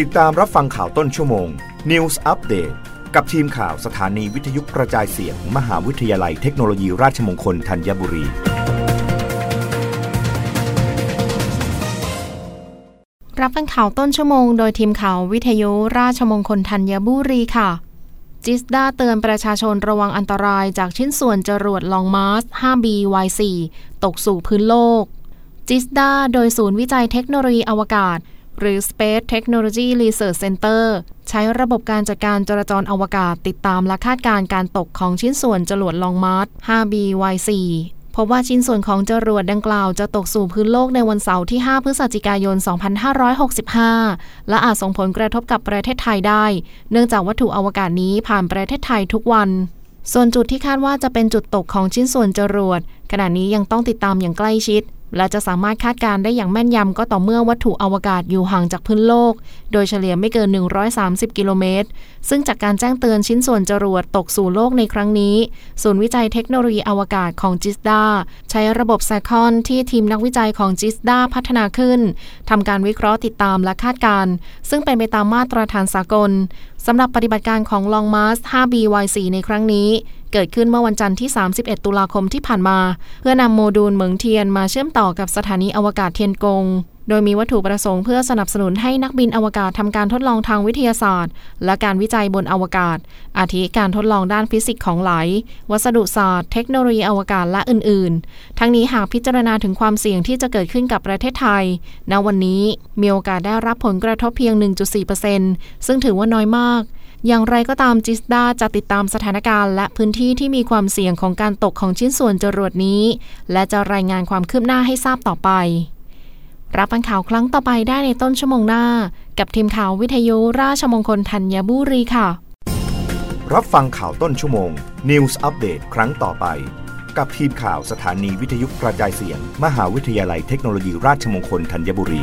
ติดตามรับฟังข่าวต้นชั่วโมง News Update กับทีมข่าวสถานีวิทยุกระจายเสียงมมหาวิทยาลัยเทคโนโลยีราชมงคลธัญบุรี รับฟังข่าวต้นชั่วโมงโดยทีมข่าววิทยุราชมงคลธัญบุรีค่ะ จิสดาเตือนประชาชนระวังอันตรายจากชิ้นส่วนจรวดลองมาส 5B Y4 ตกสู่พื้นโลกจิสดาโดยศูนย์วิจัยเทคโนโลยีอวกาศ หรือ Space Technology Research Center ใช้ระบบการจัดการจราจรอวกาศติดตามและคาดการณ์การตกของชิ้นส่วนจรวดลองมาร์ส 5B Y4 พบว่าชิ้นส่วนของจรวดดังกล่าวจะตกสู่พื้นโลกในวันเสาร์ที่ 5 พฤศจิกายน 2565 และอาจส่งผลกระทบกับประเทศไทยได้ เนื่องจากวัตถุอวกาศนี้ผ่านประเทศไทยทุกวัน ส่วนจุดที่คาดว่าจะเป็นจุดตกของชิ้นส่วนจรวดขณะนี้ยังต้องติดตามอย่างใกล้ชิด และจะสามารถคาดการได้อย่างแม่นยำก็ต่อเมื่อวัตถุอวกาศอยู่ห่างจากพื้นโลก โดยเฉลี่ยไม่เกิน 130 กิโลเมตร ซึ่งจากการแจ้งเตือนชิ้นส่วนจรวดตกสู่โลกในครั้งนี้ ศูนย์วิจัยเทคโนโลยีอวกาศของจิสดาใช้ระบบไซคอนที่ทีมนักวิจัยของจิสดาพัฒนาขึ้นทำการวิเคราะห์ติดตามและคาดการณ์ซึ่งเป็นไปตามมาตรฐานสากลสำหรับปฏิบัติการของ Long March 5B Y4 ในครั้งนี้ เกิดขึ้นเมื่อวันจันทร์ที่ 31 ตุลาคมที่ผ่านมา เพื่อนำโมดูลเหมิงเทียนมาเชื่อมต่อกับสถานีอวกาศเทียนกง โดยมีวัตถุประสงค์เพื่อสนับสนุนให้นักบินอวกาศทำการทดลองทางวิทยาศาสตร์ และการวิจัยบนอวกาศ อาทิการทดลองด้านฟิสิกส์ของไหล วัสดุศาสตร์ เทคโนโลยีอวกาศและอื่น ๆ ทั้งนี้หากพิจารณาถึงความเสี่ยงที่จะเกิดขึ้นกับประเทศไทย ณ วันนี้มีโอกาสได้รับผลกระทบเพียง 1.4%ซึ่งถือว่าน้อยมาก อย่างไรก็ตามจิสดาจะติดตามสถานการณ์และพื้นที่ที่มีความเสี่ยงของการตกของชิ้นส่วนจรวดนี้ และจะรายงานความคืบหน้าให้ทราบต่อไป รับฟังข่าวครั้งต่อไปได้ในต้นชั่วโมงหน้า กับทีมข่าววิทยุราชมงคลธัญบุรีค่ะ รับฟังข่าวต้นชั่วโมง News อัปเดตครั้งต่อไป กับทีมข่าวสถานีวิทยุกระจายเสียง มหาวิทยาลัยเทคโนโลยีราชมงคลธัญบุรี